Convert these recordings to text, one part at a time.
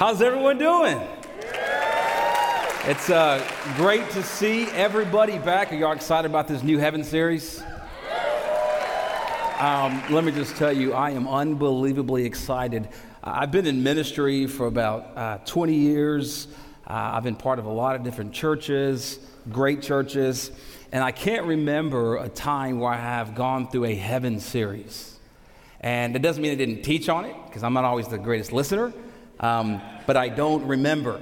How's everyone doing? It's uh, great to see everybody back. Are y'all excited about this new Heaven series? Um, let me just tell you, I am unbelievably excited. I've been in ministry for about uh, 20 years. Uh, I've been part of a lot of different churches, great churches, and I can't remember a time where I have gone through a Heaven series. And it doesn't mean I didn't teach on it, because I'm not always the greatest listener, um, but I don't remember.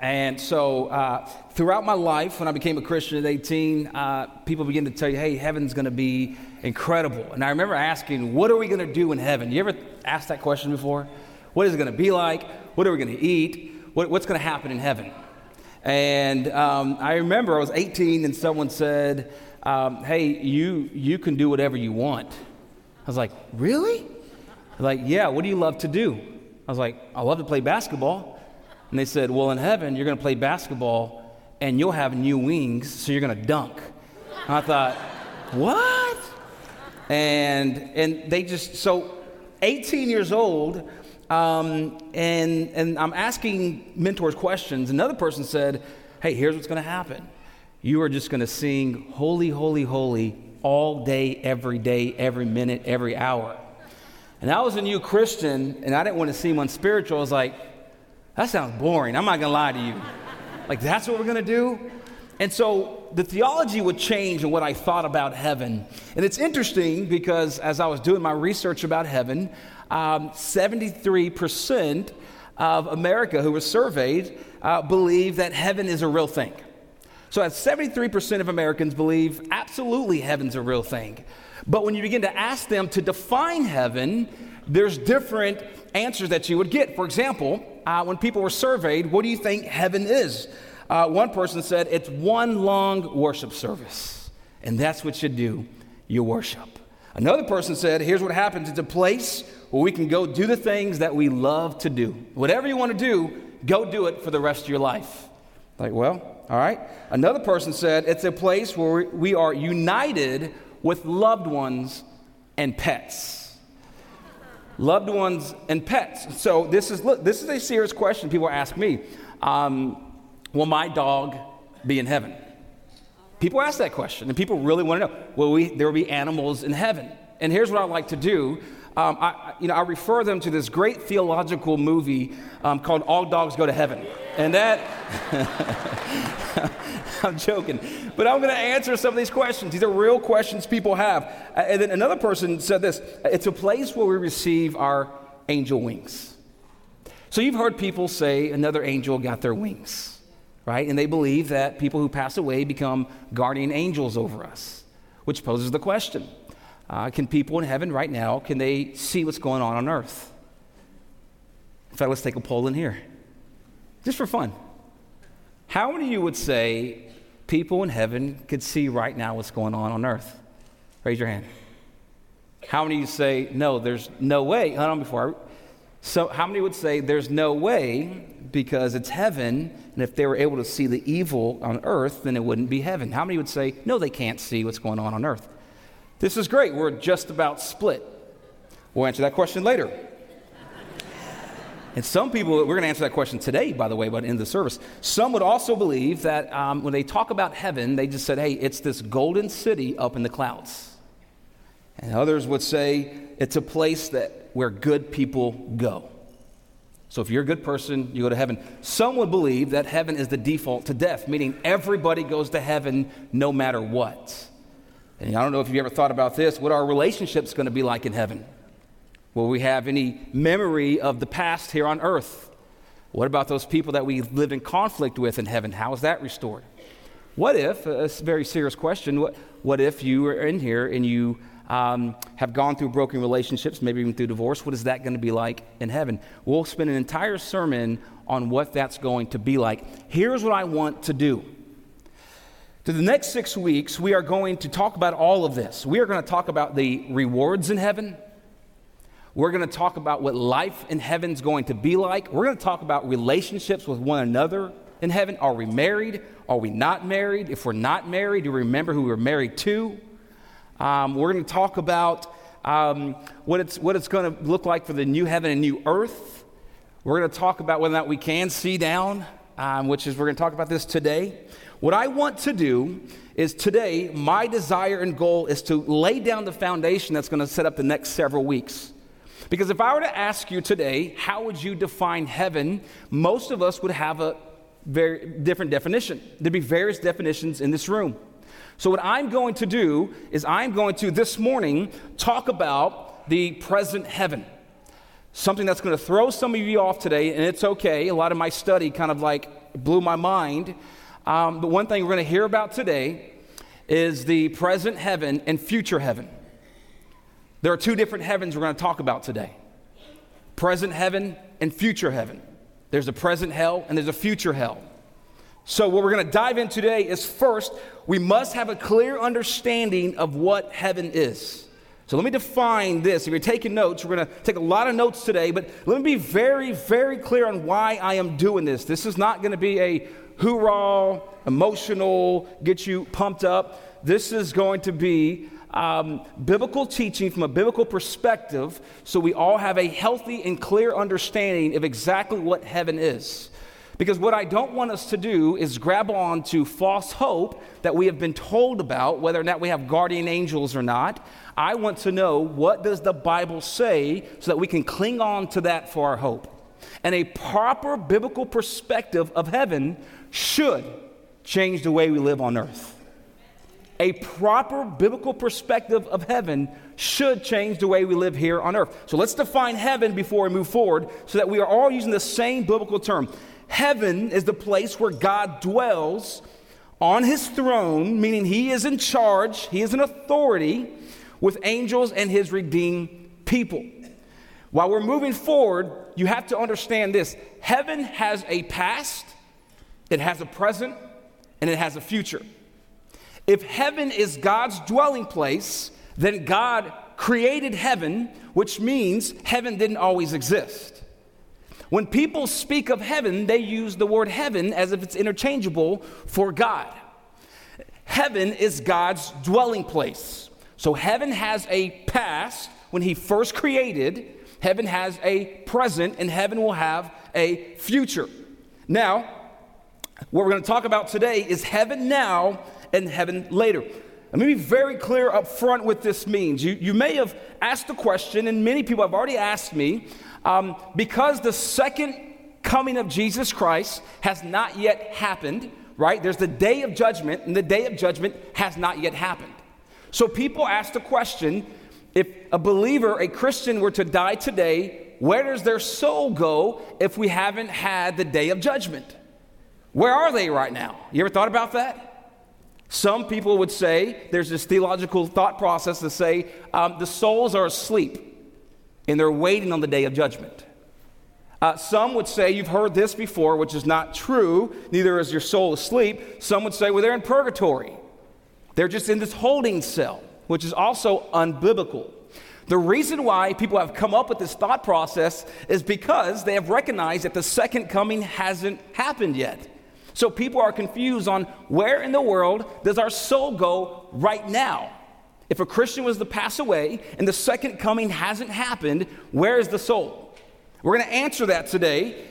And so, uh, throughout my life, when I became a Christian at 18, uh, people begin to tell you, hey, heaven's going to be incredible. And I remember asking, what are we going to do in heaven? You ever asked that question before? What is it going to be like? What are we going to eat? What, what's going to happen in heaven? And um, I remember I was 18 and someone said, um, hey, you, you can do whatever you want. I was like, really? Like, yeah, what do you love to do? I was like, I love to play basketball. And they said, well, in heaven, you're going to play basketball and you'll have new wings, so you're going to dunk. And I thought, what? And, and they just, so 18 years old, um, and, and I'm asking mentors questions. Another person said, Hey, here's what's going to happen. You are just going to sing Holy, Holy, Holy all day, every day, every minute, every hour. And I was a new Christian, and I didn't want to seem unspiritual. I was like, That sounds boring. I'm not going to lie to you. Like, that's what we're going to do? And so the theology would change in what I thought about heaven. And it's interesting because as I was doing my research about heaven, um, 73% of America who was surveyed uh, believe that heaven is a real thing. So, that's 73% of Americans believe absolutely heaven's a real thing. But when you begin to ask them to define heaven, there's different answers that you would get. For example, uh, when people were surveyed, what do you think heaven is? Uh, one person said, It's one long worship service. And that's what you do you worship. Another person said, Here's what happens it's a place where we can go do the things that we love to do. Whatever you want to do, go do it for the rest of your life. Like, well, all right. Another person said, It's a place where we are united with loved ones and pets. loved ones and pets. So this is look, this is a serious question people ask me. Um, Will my dog be in heaven? People ask that question, and people really want to know will we, there will be animals in heaven? And here's what I like to do. Um, I, you know, I refer them to this great theological movie um, called All Dogs Go to Heaven. And that, I'm joking, but I'm going to answer some of these questions. These are real questions people have. And then another person said this it's a place where we receive our angel wings. So you've heard people say another angel got their wings right? And they believe that people who pass away become guardian angels over us, which poses the question uh, Can people in heaven right now, can they see what's going on on earth? In fact, let's take a poll in here, just for fun. How many of you would say people in heaven could see right now what's going on on earth? Raise your hand. How many of you say, no, there's no way? Hold on before I. So, how many would say there's no way because it's heaven, and if they were able to see the evil on earth, then it wouldn't be heaven. How many would say, no, they can't see what's going on on earth? This is great. We're just about split. We'll answer that question later. And some people, we're going to answer that question today, by the way, but in the service. Some would also believe that um, when they talk about heaven, they just said, hey, it's this golden city up in the clouds. And others would say it's a place that where good people go. So if you're a good person, you go to heaven. Some would believe that heaven is the default to death, meaning everybody goes to heaven no matter what. And I don't know if you've ever thought about this. What are our relationships going to be like in heaven? Will we have any memory of the past here on earth? What about those people that we live in conflict with in heaven? How is that restored? What if, a very serious question, what, what if you are in here and you um, have gone through broken relationships, maybe even through divorce, what is that going to be like in heaven? We'll spend an entire sermon on what that's going to be like. Here's what I want to do. To the next six weeks, we are going to talk about all of this. We are going to talk about the rewards in heaven. We're going to talk about what life in heaven is going to be like. We're going to talk about relationships with one another in heaven. Are we married? Are we not married? If we're not married, do we remember who we're married to? Um, we're going to talk about um, what it's, what it's going to look like for the new heaven and new earth. We're going to talk about whether or not we can see down, um, which is we're going to talk about this today. What I want to do is today, my desire and goal is to lay down the foundation that's going to set up the next several weeks. Because if I were to ask you today, how would you define heaven? Most of us would have a very different definition. There'd be various definitions in this room. So, what I'm going to do is I'm going to this morning talk about the present heaven. Something that's going to throw some of you off today, and it's okay. A lot of my study kind of like blew my mind. Um, but one thing we're going to hear about today is the present heaven and future heaven. There are two different heavens we're going to talk about today present heaven and future heaven. There's a present hell and there's a future hell. So, what we're going to dive in today is first, we must have a clear understanding of what heaven is. So, let me define this. If you're taking notes, we're going to take a lot of notes today, but let me be very, very clear on why I am doing this. This is not going to be a hoorah, emotional, get you pumped up. This is going to be um, biblical teaching from a biblical perspective so we all have a healthy and clear understanding of exactly what heaven is. Because what I don't want us to do is grab on to false hope that we have been told about, whether or not we have guardian angels or not. I want to know what does the Bible say so that we can cling on to that for our hope. And a proper biblical perspective of heaven should change the way we live on earth a proper biblical perspective of heaven should change the way we live here on earth. So let's define heaven before we move forward so that we are all using the same biblical term. Heaven is the place where God dwells on his throne, meaning he is in charge, he is an authority with angels and his redeemed people. While we're moving forward, you have to understand this heaven has a past, it has a present, and it has a future. If heaven is God's dwelling place, then God created heaven, which means heaven didn't always exist. When people speak of heaven, they use the word heaven as if it's interchangeable for God. Heaven is God's dwelling place. So heaven has a past when He first created, heaven has a present, and heaven will have a future. Now, what we're going to talk about today is heaven now and heaven later. Let me be very clear up front what this means. You, you may have asked the question, and many people have already asked me, um, because the second coming of Jesus Christ has not yet happened, right? There's the day of judgment, and the day of judgment has not yet happened. So people ask the question if a believer, a Christian, were to die today, where does their soul go if we haven't had the day of judgment? Where are they right now? You ever thought about that? Some people would say there's this theological thought process to say um, the souls are asleep and they're waiting on the day of judgment. Uh, some would say, you've heard this before, which is not true, neither is your soul asleep. Some would say, well, they're in purgatory. They're just in this holding cell, which is also unbiblical. The reason why people have come up with this thought process is because they have recognized that the second coming hasn't happened yet. So people are confused on where in the world does our soul go right now? If a Christian was to pass away and the second coming hasn't happened, where is the soul? We're going to answer that today.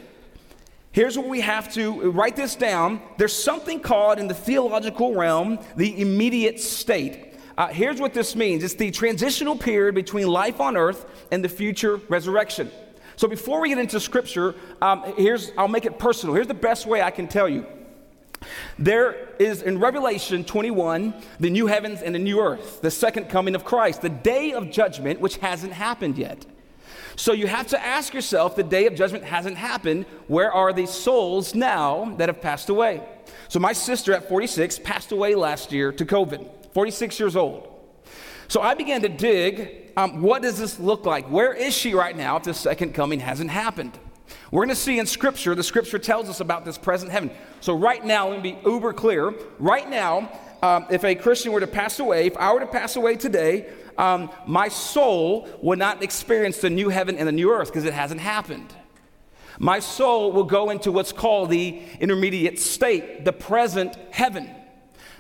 Here's what we have to write this down. There's something called in the theological realm the immediate state. Uh, here's what this means it's the transitional period between life on earth and the future resurrection. So before we get into scripture, um, here's I'll make it personal. Here's the best way I can tell you. There is in Revelation 21 the new heavens and the new earth, the second coming of Christ, the day of judgment, which hasn't happened yet. So you have to ask yourself the day of judgment hasn't happened. Where are these souls now that have passed away? So my sister at 46 passed away last year to COVID, 46 years old. So I began to dig um, what does this look like? Where is she right now if the second coming hasn't happened? We're going to see in Scripture, the Scripture tells us about this present heaven. So, right now, let me be uber clear. Right now, um, if a Christian were to pass away, if I were to pass away today, um, my soul would not experience the new heaven and the new earth because it hasn't happened. My soul will go into what's called the intermediate state, the present heaven.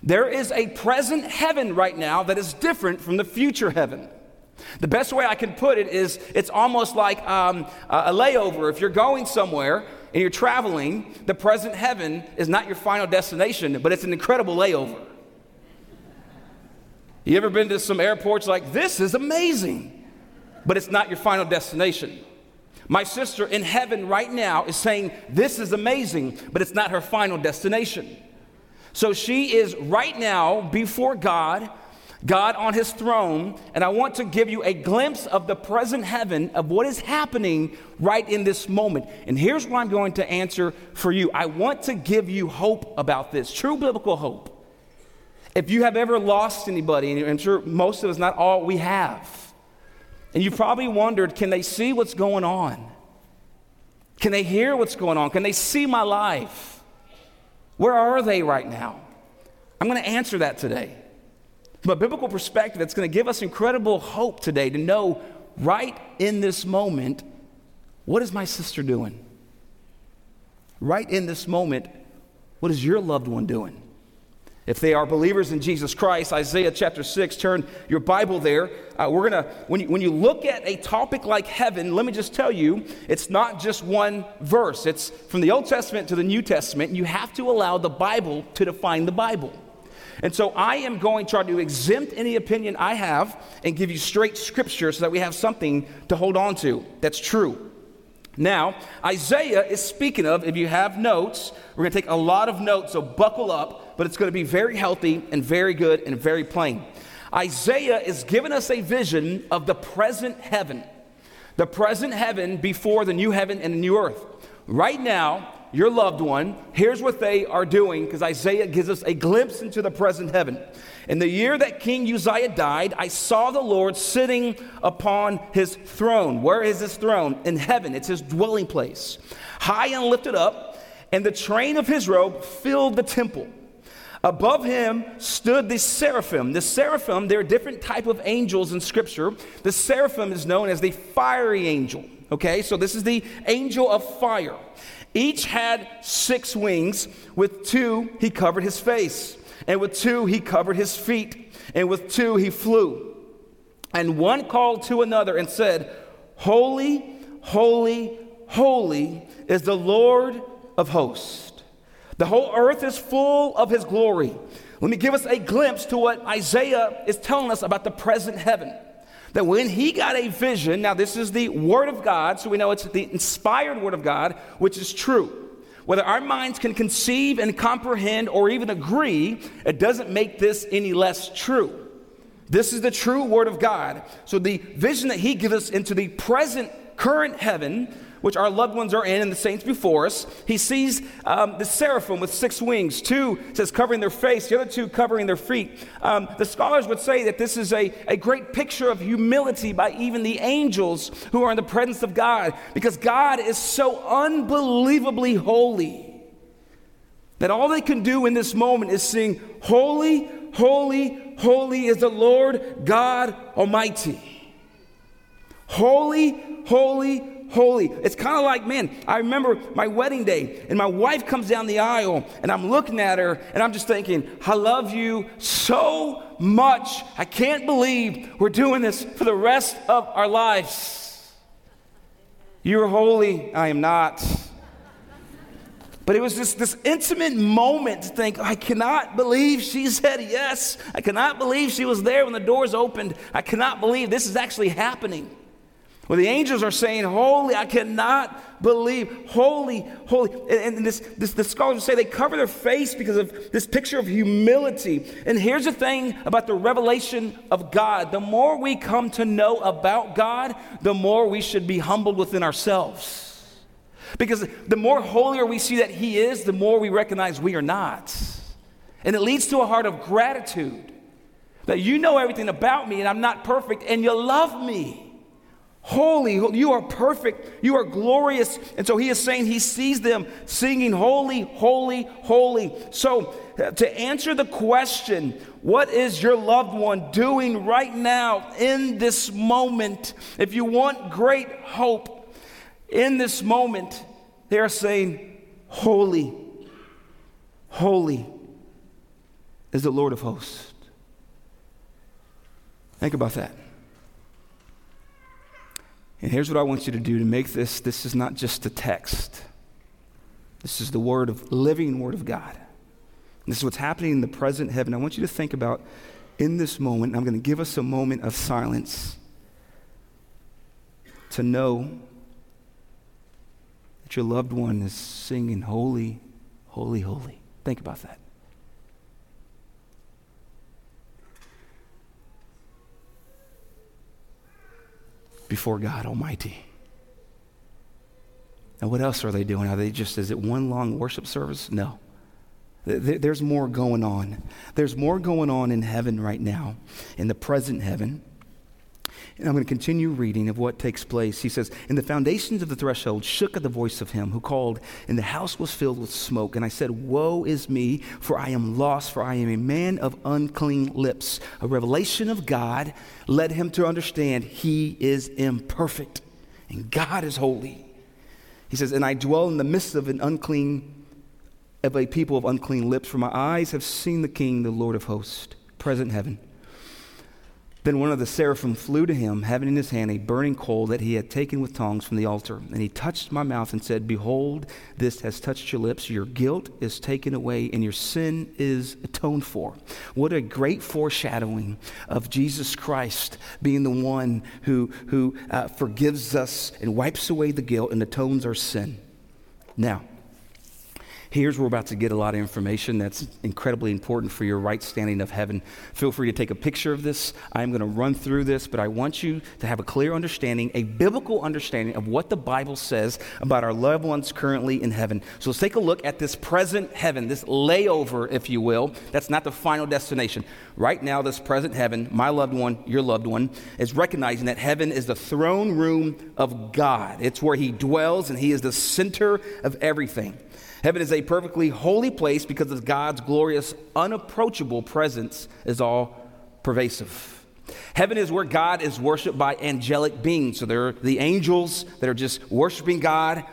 There is a present heaven right now that is different from the future heaven. The best way I can put it is it's almost like um, a layover. If you're going somewhere and you're traveling, the present heaven is not your final destination, but it's an incredible layover. You ever been to some airports like, this is amazing, but it's not your final destination? My sister in heaven right now is saying, This is amazing, but it's not her final destination. So she is right now before God, God on his throne, and I want to give you a glimpse of the present heaven of what is happening right in this moment. And here's what I'm going to answer for you I want to give you hope about this true biblical hope. If you have ever lost anybody, and I'm sure most of us, not all, we have and you probably wondered can they see what's going on? Can they hear what's going on? Can they see my life? Where are they right now? I'm going to answer that today. A biblical perspective, it's going to give us incredible hope today to know right in this moment what is my sister doing? Right in this moment, what is your loved one doing? If they are believers in Jesus Christ, Isaiah chapter 6, turn your Bible there. Uh, we're going to, when you, when you look at a topic like heaven, let me just tell you, it's not just one verse. It's from the Old Testament to the New Testament. You have to allow the Bible to define the Bible. And so I am going to try to exempt any opinion I have and give you straight scripture so that we have something to hold on to that's true. Now, Isaiah is speaking of, if you have notes, we're going to take a lot of notes, so buckle up but it's going to be very healthy and very good and very plain. Isaiah is giving us a vision of the present heaven, the present heaven before the new heaven and the new earth. Right now, your loved one, here's what they are doing because Isaiah gives us a glimpse into the present heaven. In the year that King Uzziah died, I saw the Lord sitting upon his throne. Where is his throne? In heaven, it's his dwelling place. High and lifted up, and the train of his robe filled the temple. Above him stood the seraphim. The seraphim, there are a different type of angels in scripture. The seraphim is known as the fiery angel. Okay, so this is the angel of fire. Each had six wings. With two, he covered his face. And with two, he covered his feet. And with two, he flew. And one called to another and said, Holy, holy, holy is the Lord of hosts. The whole earth is full of his glory. Let me give us a glimpse to what Isaiah is telling us about the present heaven. That when he got a vision, now this is the Word of God, so we know it's the inspired Word of God, which is true. Whether our minds can conceive and comprehend or even agree, it doesn't make this any less true. This is the true Word of God. So the vision that he gives us into the present, current heaven which our loved ones are in and the saints before us. He sees um, the seraphim with six wings. Two says covering their face, the other two covering their feet. Um, the scholars would say that this is a, a great picture of humility by even the angels who are in the presence of God because God is so unbelievably holy that all they can do in this moment is sing, Holy, holy, holy is the Lord God Almighty. Holy, holy, holy. It's kind of like, man, I remember my wedding day, and my wife comes down the aisle, and I'm looking at her, and I'm just thinking, I love you so much. I can't believe we're doing this for the rest of our lives. You're holy, I am not. But it was just this intimate moment to think, I cannot believe she said yes. I cannot believe she was there when the doors opened. I cannot believe this is actually happening. Well, the angels are saying, Holy, I cannot believe. Holy, holy. And, and this, this, the scholars say they cover their face because of this picture of humility. And here's the thing about the revelation of God the more we come to know about God, the more we should be humbled within ourselves. Because the more holier we see that He is, the more we recognize we are not. And it leads to a heart of gratitude that you know everything about me and I'm not perfect and you love me. Holy, you are perfect, you are glorious. And so he is saying he sees them singing, Holy, holy, holy. So, uh, to answer the question, what is your loved one doing right now in this moment? If you want great hope in this moment, they are saying, Holy, holy is the Lord of hosts. Think about that. And here's what I want you to do to make this this is not just a text. This is the word of living word of God. And this is what's happening in the present heaven. I want you to think about in this moment, I'm going to give us a moment of silence to know that your loved one is singing, Holy, Holy, Holy. Think about that. Before God Almighty. Now, what else are they doing? Are they just, is it one long worship service? No. There's more going on. There's more going on in heaven right now, in the present heaven. And I'm going to continue reading of what takes place. He says, And the foundations of the threshold shook at the voice of him who called, and the house was filled with smoke. And I said, Woe is me, for I am lost, for I am a man of unclean lips. A revelation of God led him to understand he is imperfect, and God is holy. He says, And I dwell in the midst of an unclean, of a people of unclean lips, for my eyes have seen the King, the Lord of hosts, present heaven. Then one of the seraphim flew to him, having in his hand a burning coal that he had taken with tongs from the altar. And he touched my mouth and said, Behold, this has touched your lips. Your guilt is taken away, and your sin is atoned for. What a great foreshadowing of Jesus Christ being the one who, who uh, forgives us and wipes away the guilt and atones our sin. Now, Here's where we're about to get a lot of information that's incredibly important for your right standing of heaven. Feel free to take a picture of this. I'm going to run through this, but I want you to have a clear understanding, a biblical understanding of what the Bible says about our loved ones currently in heaven. So let's take a look at this present heaven, this layover, if you will. That's not the final destination. Right now, this present heaven, my loved one, your loved one, is recognizing that heaven is the throne room of God. It's where He dwells, and He is the center of everything. Heaven is a perfectly holy place because of God's glorious, unapproachable presence is all pervasive. Heaven is where God is worshiped by angelic beings. So there are the angels that are just worshiping God.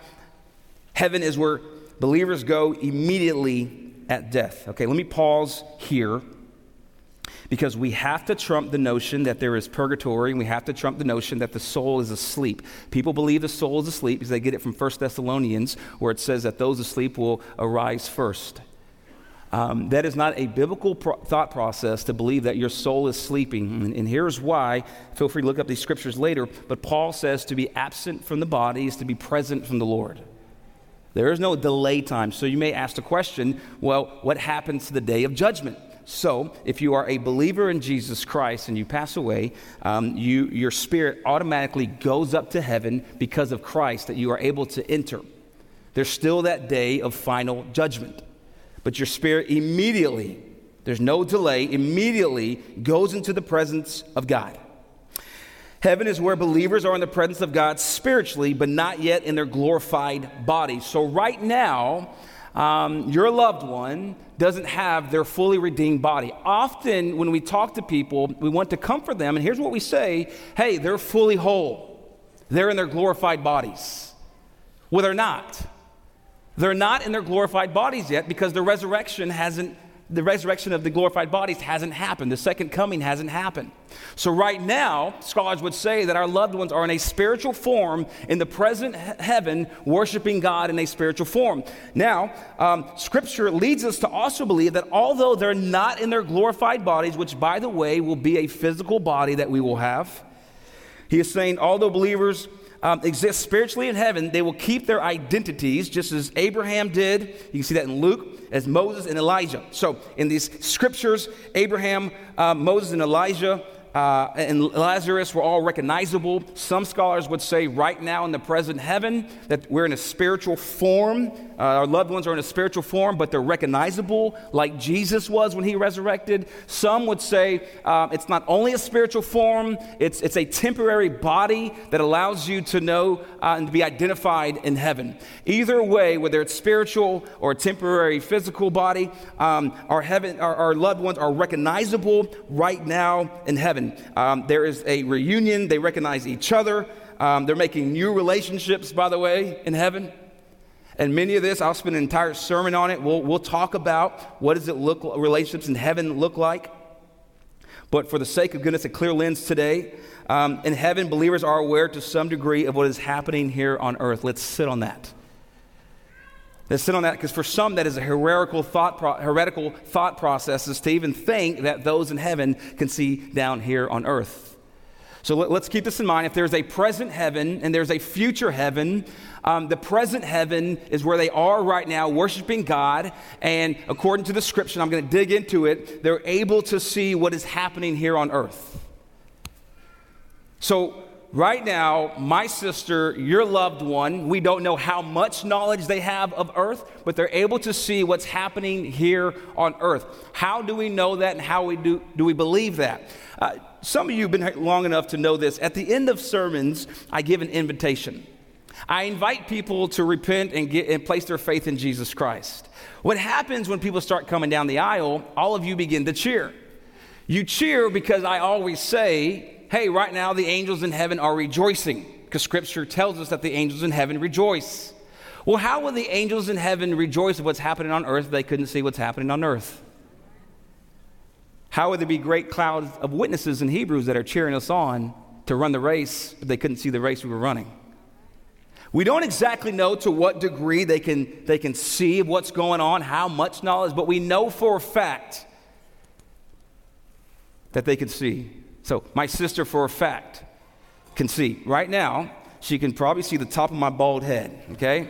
Heaven is where believers go immediately at death. Okay, let me pause here because we have to trump the notion that there is purgatory and we have to trump the notion that the soul is asleep. People believe the soul is asleep because they get it from 1 Thessalonians where it says that those asleep will arise first. Um, that is not a biblical pro- thought process to believe that your soul is sleeping. And, and, here's why. Feel free to look up these scriptures later. But Paul says to be absent from the body is to be present from the Lord. There is no delay time. So you may ask the question well, what happens to the day of judgment? So, if you are a believer in Jesus Christ and you pass away, um, you, your spirit automatically goes up to heaven because of Christ that you are able to enter. There's still that day of final judgment. But your spirit immediately, there's no delay, immediately goes into the presence of God. Heaven is where believers are in the presence of God spiritually, but not yet in their glorified bodies. So, right now, um, your loved one doesn't have their fully redeemed body. Often, when we talk to people, we want to comfort them, and here's what we say hey, they're fully whole, they're in their glorified bodies. Well, they're not. They're not in their glorified bodies yet because the resurrection hasn't the resurrection of the glorified bodies hasn't happened. The second coming hasn't happened. So, right now, scholars would say that our loved ones are in a spiritual form in the present heaven, worshiping God in a spiritual form. Now, um, Scripture leads us to also believe that although they're not in their glorified bodies, which, by the way, will be a physical body that we will have, he is saying, although believers um, exist spiritually in heaven, they will keep their identities just as Abraham did. You can see that in Luke, as Moses and Elijah. So in these scriptures, Abraham, uh, Moses, and Elijah uh, and Lazarus were all recognizable. Some scholars would say right now in the present heaven that we're in a spiritual form. Uh, our loved ones are in a spiritual form, but they're recognizable like Jesus was when he resurrected. Some would say uh, it's not only a spiritual form, it's, it's a temporary body that allows you to know uh, and to be identified in heaven. Either way, whether it's spiritual or temporary physical body, um, our, heaven, our, our loved ones are recognizable right now in heaven. Um, there is a reunion, they recognize each other. Um, they're making new relationships, by the way, in heaven. And many of this, I'll spend an entire sermon on it. We'll, we'll talk about what does it look relationships in heaven look like. But for the sake of goodness, a clear lens today, um, in heaven, believers are aware to some degree of what is happening here on earth. Let's sit on that. Let's sit on that because for some, that is a heretical thought, pro- heretical thought process to even think that those in heaven can see down here on earth. So let, us keep this in mind. If there's a present heaven and there's a future heaven, um, the present heaven is where they are right now, worshiping God. And according to the scripture, I'm going to dig into it, they're able to see what is happening here on earth. So, right now, my sister, your loved one, we don't know how much knowledge they have of earth, but they're able to see what's happening here on earth. How do we know that and how we do, do we believe that? Uh, some of you have been long enough to know this. At the end of sermons, I give an invitation. I invite people to repent and, get, and place their faith in Jesus Christ. What happens when people start coming down the aisle, all of you begin to cheer. You cheer because I always say, hey, right now the angels in heaven are rejoicing, because scripture tells us that the angels in heaven rejoice. Well, how will the angels in heaven rejoice of what's happening on earth if they couldn't see what's happening on earth? How would there be great clouds of witnesses in Hebrews that are cheering us on to run the race if they couldn't see the race we were running? We don't exactly know to what degree they can, they can see what's going on, how much knowledge, but we know for a fact that they can see. So, my sister, for a fact, can see. Right now, she can probably see the top of my bald head, okay?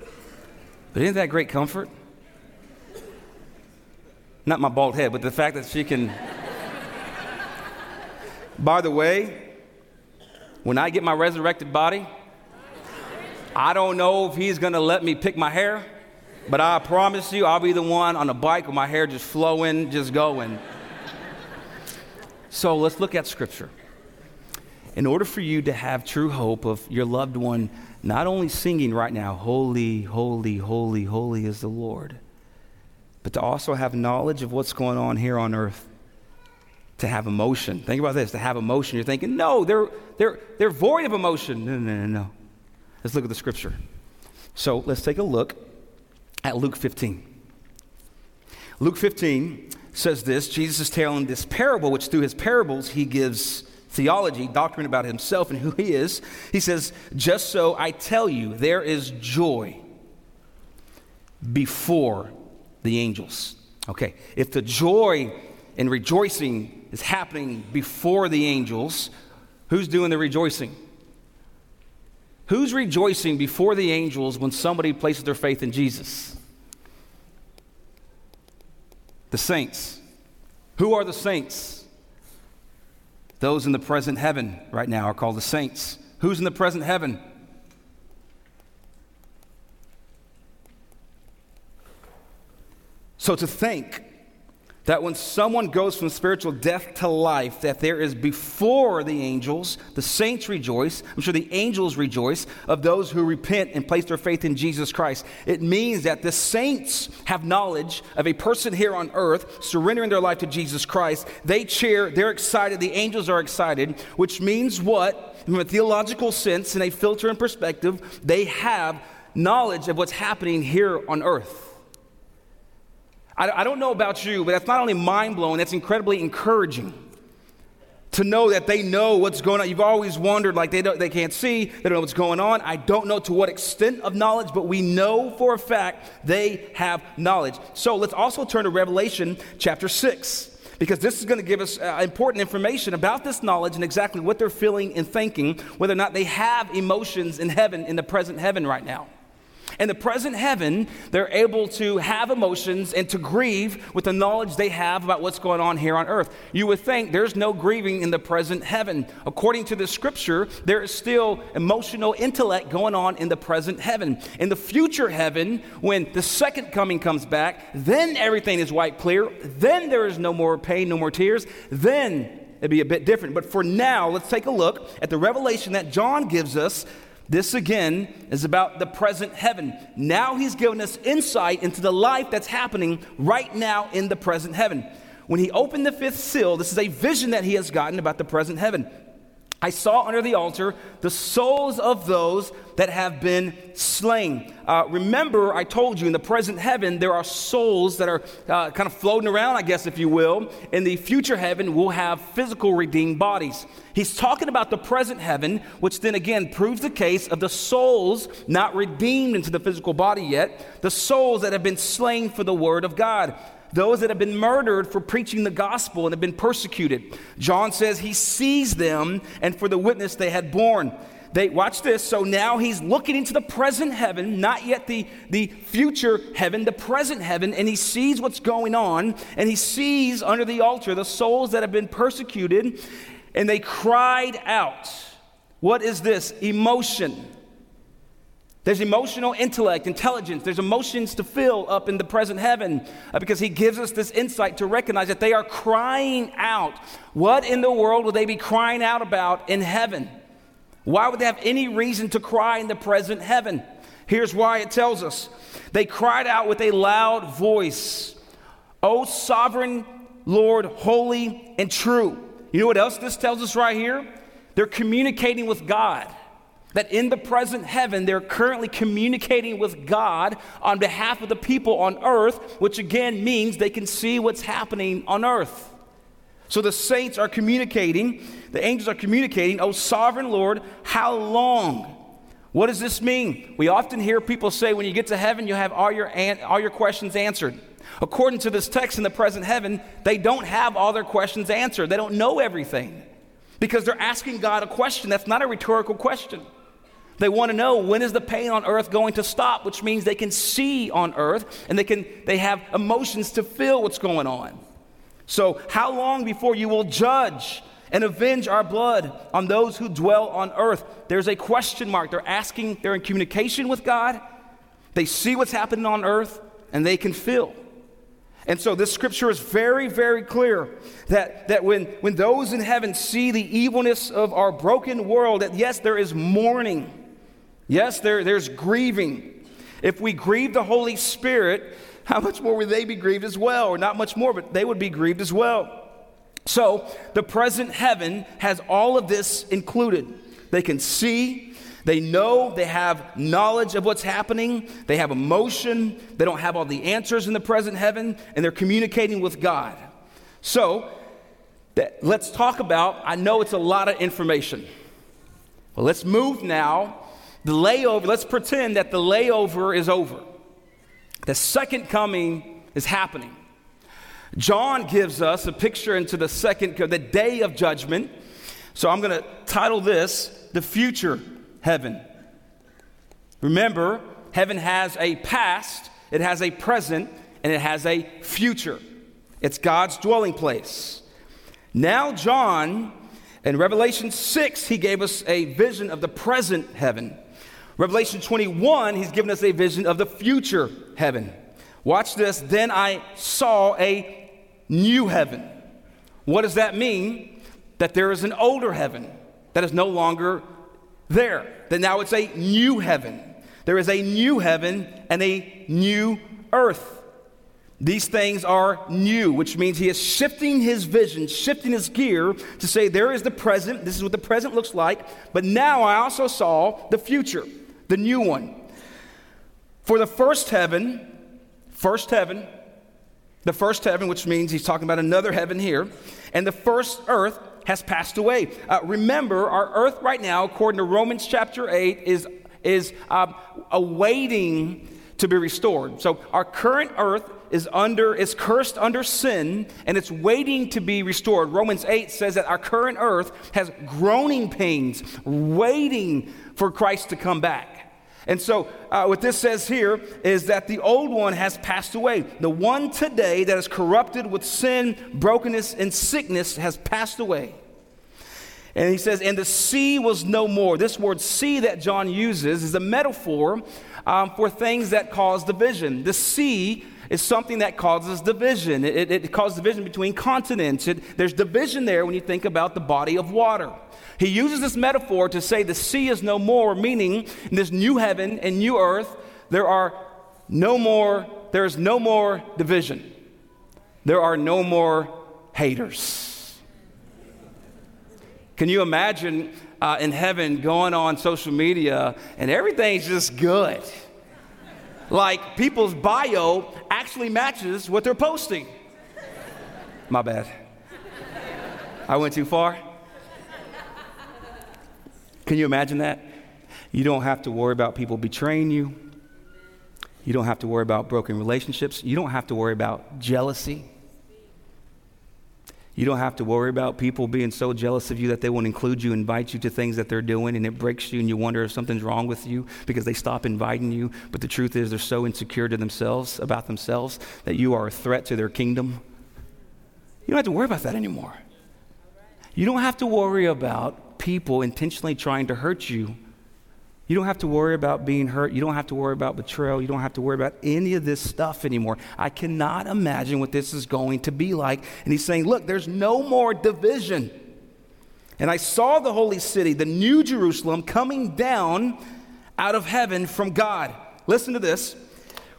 but isn't that great comfort? Not my bald head, but the fact that she can. By the way, when I get my resurrected body, I don't know if he's going to let me pick my hair, but I promise you, I'll be the one on a bike with my hair just flowing, just going. so let's look at scripture. In order for you to have true hope of your loved one not only singing right now, Holy, holy, holy, holy is the Lord, but to also have knowledge of what's going on here on earth to have emotion. Think about this to have emotion. You're thinking, no, they're, they're, they're void of emotion. No, no, no, no. Let's look at the scripture. So let's take a look at Luke 15. Luke 15 says this Jesus is telling this parable, which through his parables he gives theology, doctrine about himself and who he is. He says, Just so I tell you, there is joy before the angels. Okay, if the joy and rejoicing is happening before the angels. Who's doing the rejoicing? Who's rejoicing before the angels when somebody places their faith in Jesus? The saints. Who are the saints? Those in the present heaven right now are called the saints. Who's in the present heaven? So to think that when someone goes from spiritual death to life, that there is before the angels, the saints rejoice, I'm sure the angels rejoice, of those who repent and place their faith in Jesus Christ. It means that the saints have knowledge of a person here on earth surrendering their life to Jesus Christ. They cheer, they're excited, the angels are excited, which means what? From a theological sense, in a filter and perspective, they have knowledge of what's happening here on earth. I, I don't know about you, but that's not only mind blowing, that's incredibly encouraging to know that they know what's going on. You've always wondered, like they, don't, they can't see, they don't know what's going on. I don't know to what extent of knowledge, but we know for a fact they have knowledge. So let's also turn to Revelation chapter 6, because this is going to give us uh, important information about this knowledge and exactly what they're feeling and thinking, whether or not they have emotions in heaven, in the present heaven right now. In the present heaven, they're able to have emotions and to grieve with the knowledge they have about what's going on here on earth. You would think there's no grieving in the present heaven. According to the scripture, there is still emotional intellect going on in the present heaven. In the future heaven, when the second coming comes back, then everything is white clear. Then there is no more pain, no more tears. Then it'd be a bit different. But for now, let's take a look at the revelation that John gives us this again is about the present heaven. Now he's given us insight into the life that's happening right now in the present heaven. When he opened the fifth seal, this is a vision that he has gotten about the present heaven. I saw under the altar the souls of those that have been slain. Uh, remember, I told you in the present heaven, there are souls that are uh, kind of floating around, I guess, if you will. In the future heaven, we'll have physical redeemed bodies. He's talking about the present heaven, which then again proves the case of the souls not redeemed into the physical body yet, the souls that have been slain for the word of God those that have been murdered for preaching the gospel and have been persecuted. John says he sees them and for the witness they had borne. They watch this. So now he's looking into the present heaven, not yet the, the future heaven, the present heaven, and he sees what's going on, and he sees under the altar the souls that have been persecuted, and they cried out. What is this? Emotion. There's emotional intellect, intelligence. There's emotions to fill up in the present heaven uh, because he gives us this insight to recognize that they are crying out. What in the world would they be crying out about in heaven? Why would they have any reason to cry in the present heaven? Here's why it tells us they cried out with a loud voice, O sovereign Lord, holy and true. You know what else this tells us right here? They're communicating with God. That in the present heaven, they're currently communicating with God on behalf of the people on earth, which again means they can see what's happening on earth. So the saints are communicating, the angels are communicating, Oh, sovereign Lord, how long? What does this mean? We often hear people say when you get to heaven, you have all your, an- all your questions answered. According to this text in the present heaven, they don't have all their questions answered. They don't know everything because they're asking God a question that's not a rhetorical question. They want to know when is the pain on earth going to stop, which means they can see on earth and they can they have emotions to feel what's going on. So, how long before you will judge and avenge our blood on those who dwell on earth? There's a question mark. They're asking, they're in communication with God. They see what's happening on earth and they can feel. And so this scripture is very, very clear that, that when, when those in heaven see the evilness of our broken world, that yes, there is mourning. Yes, there, there's grieving. If we grieve the Holy Spirit, how much more would they be grieved as well? Or not much more, but they would be grieved as well. So the present heaven has all of this included. They can see, they know, they have knowledge of what's happening, they have emotion, they don't have all the answers in the present heaven, and they're communicating with God. So that, let's talk about, I know it's a lot of information. Well, let's move now the layover, let's pretend that the layover is over. The second coming is happening. John gives us a picture into the second, the day of judgment. So I'm going to title this The Future Heaven. Remember, heaven has a past, it has a present, and it has a future. It's God's dwelling place. Now, John, in Revelation 6, he gave us a vision of the present heaven. Revelation 21, he's given us a vision of the future heaven. Watch this. Then I saw a new heaven. What does that mean? That there is an older heaven that is no longer there. That now it's a new heaven. There is a new heaven and a new earth. These things are new, which means he is shifting his vision, shifting his gear to say, there is the present, this is what the present looks like, but now I also saw the future the new one. For the first heaven, first heaven, the first heaven, which means he's talking about another heaven here, and the first earth has passed away. Uh, remember, our earth right now, according to Romans chapter 8, is, is um, awaiting to be restored. So our current earth is under is cursed under sin and it's waiting to be restored. Romans 8 says that our current earth has groaning pains waiting for Christ to come back. And so, uh, what this says here is that the old one has passed away. The one today that is corrupted with sin, brokenness, and sickness has passed away. And he says, and the sea was no more. This word sea that John uses is a metaphor um, for things that cause division. The sea is something that causes division, it, it, causes division between continents. It, there's division there when you think about the body of water. He uses this metaphor to say the sea is no more, meaning in this new heaven and new earth, there are no more, there is no more division. There are no more haters. Can you imagine uh, in heaven going on social media and everything's just good? like people's bio actually matches what they're posting. My bad. I went too far. Can you imagine that? You don't have to worry about people betraying you. You don't have to worry about broken relationships. You don't have to worry about jealousy. You don't have to worry about people being so jealous of you that they won't include you, invite you to things that they're doing, and it breaks you, and you wonder if something's wrong with you because they stop inviting you. But the truth is, they're so insecure to themselves, about themselves, that you are a threat to their kingdom. You don't have to worry about that anymore. You don't have to worry about people intentionally trying to hurt you you don't have to worry about being hurt. You don't have to worry about betrayal. You don't have to worry about any of this stuff anymore. I cannot imagine what this is going to be like. And he's saying, Look, there's no more division. And I saw the holy city, the new Jerusalem, coming down out of heaven from God. Listen to this.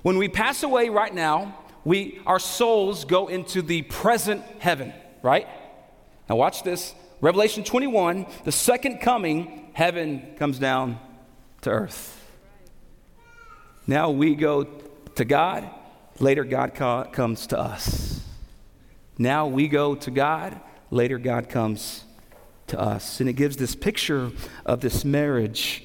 When we pass away right now, we, our souls go into the present heaven, right? Now, watch this. Revelation 21, the second coming, heaven comes down to earth. Now we go to God, later, God co- comes to us. Now we go to God, later, God comes to us. And it gives this picture of this marriage.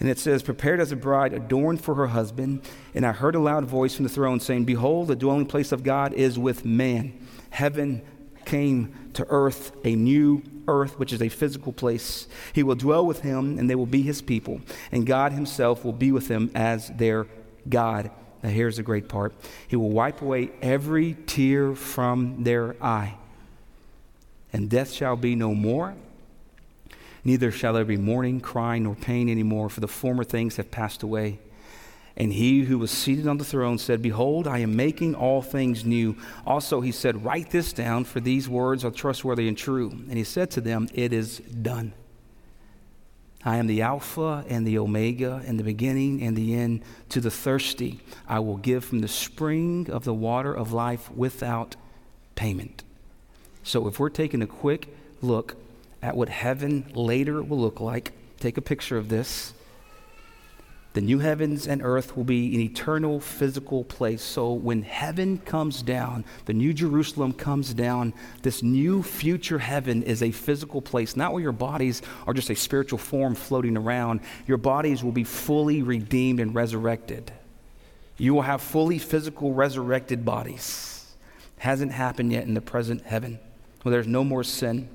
And it says, Prepared as a bride, adorned for her husband. And I heard a loud voice from the throne saying, Behold, the dwelling place of God is with man. Heaven came to earth, a new earth, which is a physical place. He will dwell with him, and they will be his people, and God himself will be with them as their God. Now, here's the great part He will wipe away every tear from their eye, and death shall be no more. Neither shall there be mourning, crying, nor pain anymore, for the former things have passed away. And he who was seated on the throne said, Behold, I am making all things new. Also, he said, Write this down, for these words are trustworthy and true. And he said to them, It is done. I am the Alpha and the Omega, and the beginning and the end. To the thirsty, I will give from the spring of the water of life without payment. So, if we're taking a quick look at what heaven later will look like, take a picture of this. The new heavens and earth will be an eternal physical place. So when heaven comes down, the new Jerusalem comes down, this new future heaven is a physical place, not where your bodies are just a spiritual form floating around. Your bodies will be fully redeemed and resurrected. You will have fully physical resurrected bodies. Hasn't happened yet in the present heaven. Well, there's no more sin.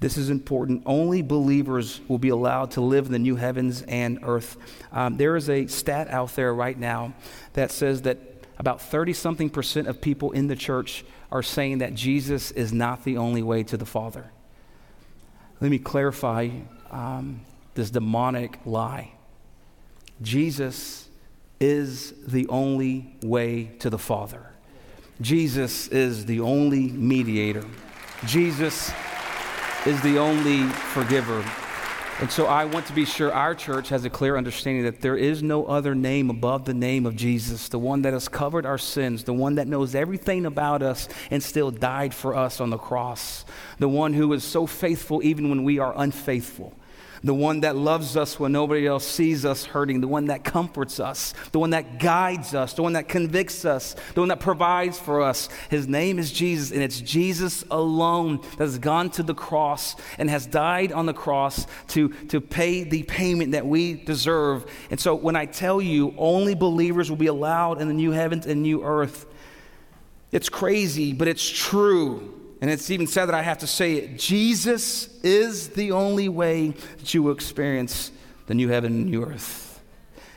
This is important. Only believers will be allowed to live in the new heavens and earth. Um, there is a stat out there right now that says that about 30 something percent of people in the church are saying that Jesus is not the only way to the Father. Let me clarify um, this demonic lie. Jesus is the only way to the Father. Jesus is the only mediator. Jesus is the only forgiver. And so I want to be sure our church has a clear understanding that there is no other name above the name of Jesus, the one that has covered our sins, the one that knows everything about us and still died for us on the cross, the one who is so faithful even when we are unfaithful the one that loves us when nobody else sees us hurting, the one that comforts us, the one that guides us, the one that convicts us, the one that provides for us. His name is Jesus, and it's Jesus alone that has gone to the cross and has died on the cross to, to pay the payment that we deserve. And so when I tell you only believers will be allowed in the new heavens and new earth, it's crazy, but it's true. And it's even sad that I have to say it. Jesus is the only way that you will experience the new heaven and new earth.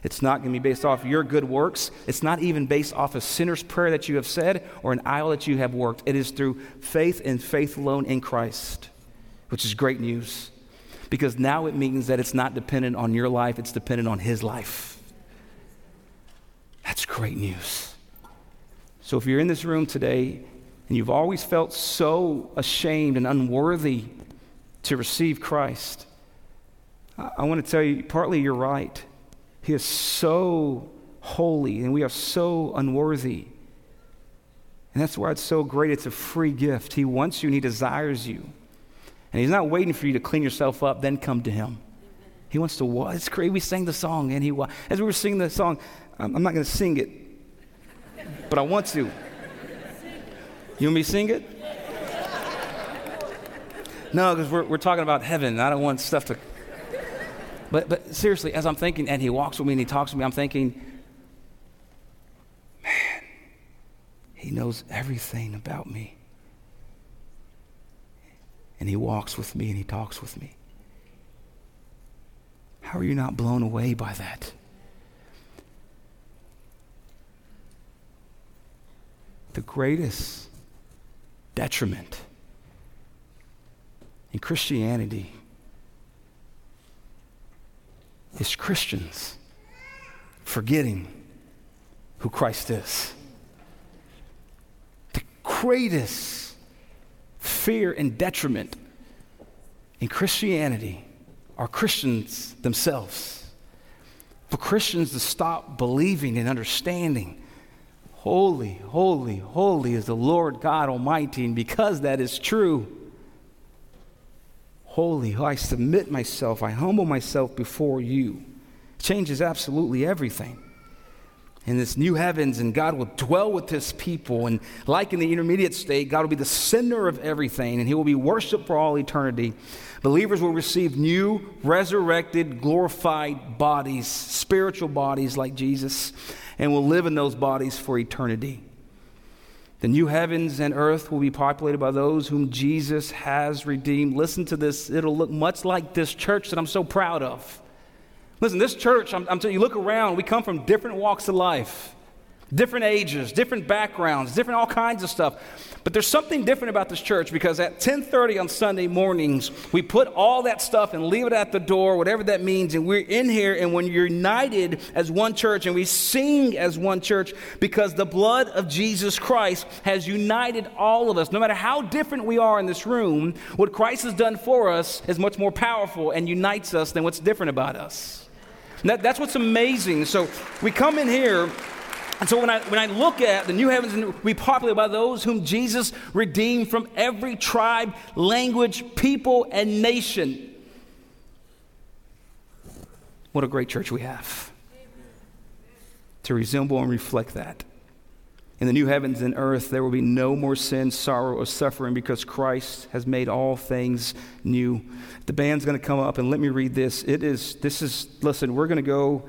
It's not going to be based off your good works. It's not even based off a sinner's prayer that you have said or an aisle that you have worked. It is through faith and faith alone in Christ, which is great news. Because now it means that it's not dependent on your life, it's dependent on His life. That's great news. So if you're in this room today and you've always felt so ashamed and unworthy to receive Christ, I, I want to tell you partly you're right. He is so holy, and we are so unworthy. And that's why it's so great. It's a free gift. He wants you and He desires you. And He's not waiting for you to clean yourself up, then come to Him. He wants to, it's great. We sang the song, and He, as we were singing the song, I'm not going to sing it, but I want to. You want me to sing it? No, because we're, we're talking about heaven, I don't want stuff to. But, but seriously, as I'm thinking, and he walks with me and he talks with me, I'm thinking, man, he knows everything about me. And he walks with me and he talks with me. How are you not blown away by that? The greatest detriment in Christianity is Christians forgetting who Christ is. The greatest fear and detriment in Christianity are Christians themselves. For Christians to stop believing and understanding, holy, holy, holy is the Lord God Almighty, and because that is true, holy. I submit myself, I humble myself before you. Changes absolutely everything. In this new heavens, and God will dwell with his people. And like in the intermediate state, God will be the center of everything, and he will be worshiped for all eternity. Believers will receive new, resurrected, glorified bodies, spiritual bodies like Jesus, and will live in those bodies for eternity. The new heavens and earth will be populated by those whom Jesus has redeemed. Listen to this. It'll look much like this church that I'm so proud of. Listen, this church, I'm, I'm telling you, look around, we come from different walks of life different ages, different backgrounds, different all kinds of stuff. But there's something different about this church because at 10:30 on Sunday mornings, we put all that stuff and leave it at the door, whatever that means, and we're in here and when you're united as one church and we sing as one church because the blood of Jesus Christ has united all of us. No matter how different we are in this room, what Christ has done for us is much more powerful and unites us than what's different about us. That, that's what's amazing. So we come in here and so when I, when I look at the new heavens and we populated by those whom Jesus redeemed from every tribe, language, people, and nation. What a great church we have to resemble and reflect that. In the new heavens and earth, there will be no more sin, sorrow, or suffering because Christ has made all things new. The band's going to come up and let me read this. It is, this is, listen, we're going to go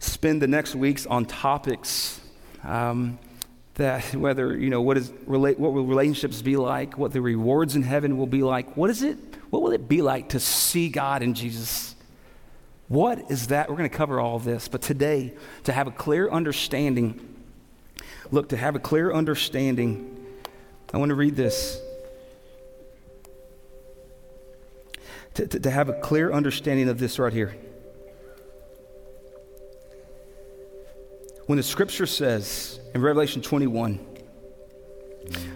spend the next weeks on topics um, that whether, you know, what, is, relate what will relationships be like, what the rewards in heaven will be like. What is it? What will it be like to see God in Jesus? What is that? We're going to cover all this. But today, to have a clear understanding, look, to have a clear understanding, I want to read this. To, to, to have a clear understanding of this right here. When the scripture says in Revelation 21,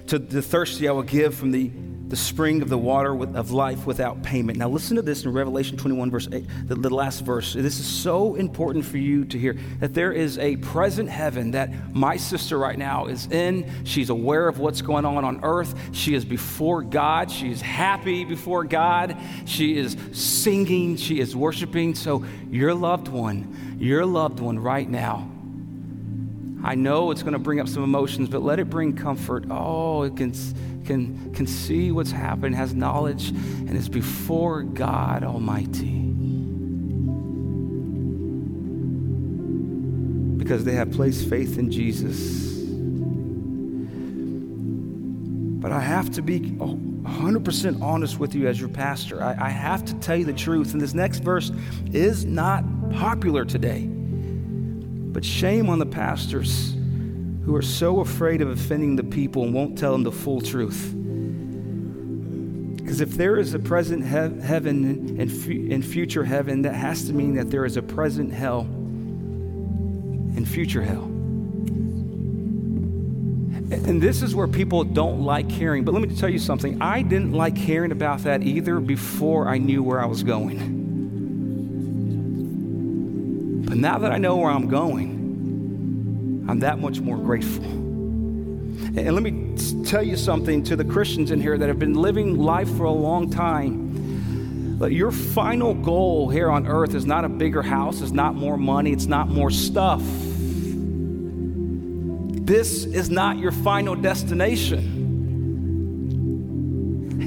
to the thirsty I will give from the, the spring of the water of life without payment. Now, listen to this in Revelation 21, verse 8, the, the last verse. This is so important for you to hear that there is a present heaven that my sister right now is in. She's aware of what's going on on earth. She is before God. She is happy before God. She is singing. She is worshiping. So, your loved one, your loved one right now, I know it's going to bring up some emotions, but let it bring comfort. Oh, it can, can, can see what's happened, has knowledge, and is before God Almighty. Because they have placed faith in Jesus. But I have to be 100% honest with you as your pastor. I, I have to tell you the truth. And this next verse is not popular today. But shame on the pastors who are so afraid of offending the people and won't tell them the full truth. Because if there is a present he- heaven and, f- and future heaven, that has to mean that there is a present hell and future hell. And this is where people don't like hearing. But let me tell you something. I didn't like hearing about that either before I knew where I was going. But now that I know where I'm going, I'm that much more grateful. And let me tell you something to the Christians in here that have been living life for a long time. But your final goal here on earth is not a bigger house, it's not more money, it's not more stuff. This is not your final destination.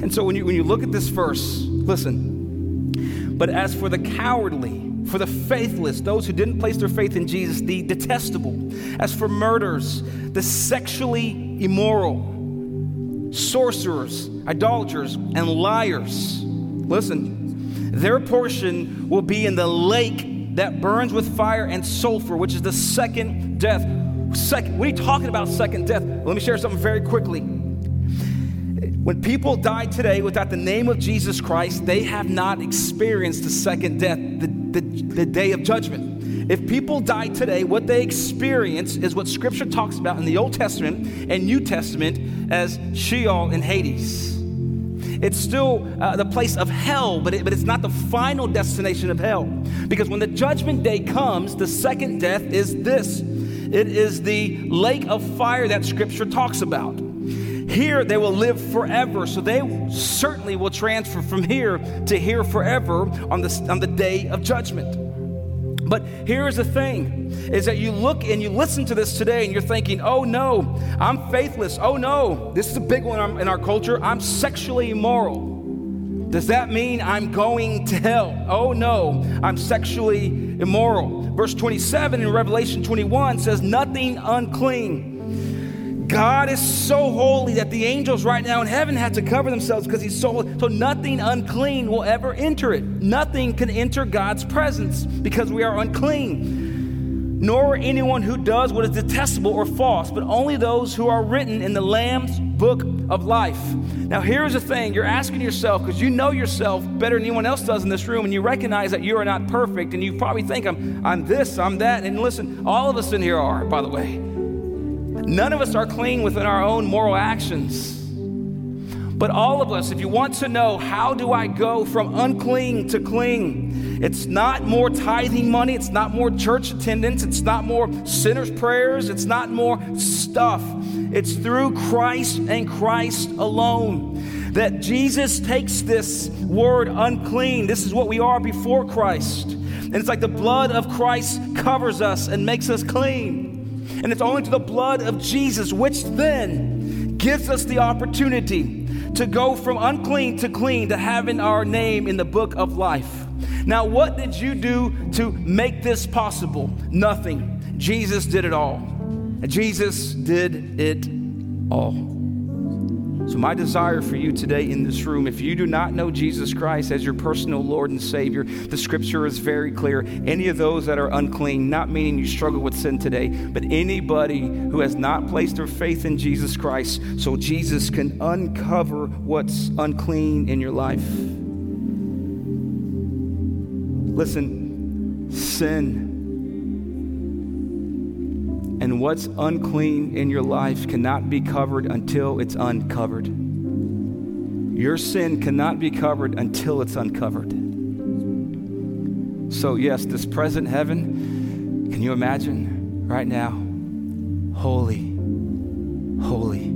And so when you, when you look at this verse, listen. But as for the cowardly, for the faithless, those who didn't place their faith in Jesus, the detestable, as for murderers, the sexually immoral, sorcerers, idolaters, and liars, listen, their portion will be in the lake that burns with fire and sulfur, which is the second death. Second, what are you talking about, second death? Let me share something very quickly. When people die today without the name of Jesus Christ, they have not experienced the second death, the, the, the day of judgment. If people die today, what they experience is what Scripture talks about in the Old Testament and New Testament as Sheol and Hades. It's still uh, the place of hell, but, it, but it's not the final destination of hell. Because when the judgment day comes, the second death is this it is the lake of fire that Scripture talks about. Here they will live forever. So they certainly will transfer from here to here forever on the, on the day of judgment. But here's the thing is that you look and you listen to this today and you're thinking, oh no, I'm faithless. Oh no, this is a big one in our culture. I'm sexually immoral. Does that mean I'm going to hell? Oh no, I'm sexually immoral. Verse 27 in Revelation 21 says, nothing unclean God is so holy that the angels right now in heaven had to cover themselves because he's so holy. So nothing unclean will ever enter it. Nothing can enter God's presence because we are unclean. Nor anyone who does what is detestable or false, but only those who are written in the Lamb's book of life. Now, here's the thing you're asking yourself, because you know yourself better than anyone else does in this room, and you recognize that you are not perfect, and you probably think, I'm, I'm this, I'm that. And listen, all of us in here are, by the way. None of us are clean within our own moral actions. But all of us, if you want to know how do I go from unclean to clean, it's not more tithing money, it's not more church attendance, it's not more sinners' prayers, it's not more stuff. It's through Christ and Christ alone that Jesus takes this word unclean. This is what we are before Christ. And it's like the blood of Christ covers us and makes us clean. And it's only to the blood of Jesus, which then gives us the opportunity to go from unclean to clean, to having our name in the book of life. Now, what did you do to make this possible? Nothing. Jesus did it all. Jesus did it all. So, my desire for you today in this room, if you do not know Jesus Christ as your personal Lord and Savior, the scripture is very clear. Any of those that are unclean, not meaning you struggle with sin today, but anybody who has not placed their faith in Jesus Christ so Jesus can uncover what's unclean in your life. Listen, sin and what's unclean in your life cannot be covered until it's uncovered. Your sin cannot be covered until it's uncovered. So, yes, this present heaven, can you imagine right now? Holy, holy,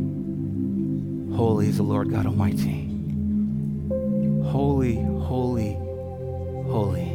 holy is the Lord God Almighty. Holy, holy, holy.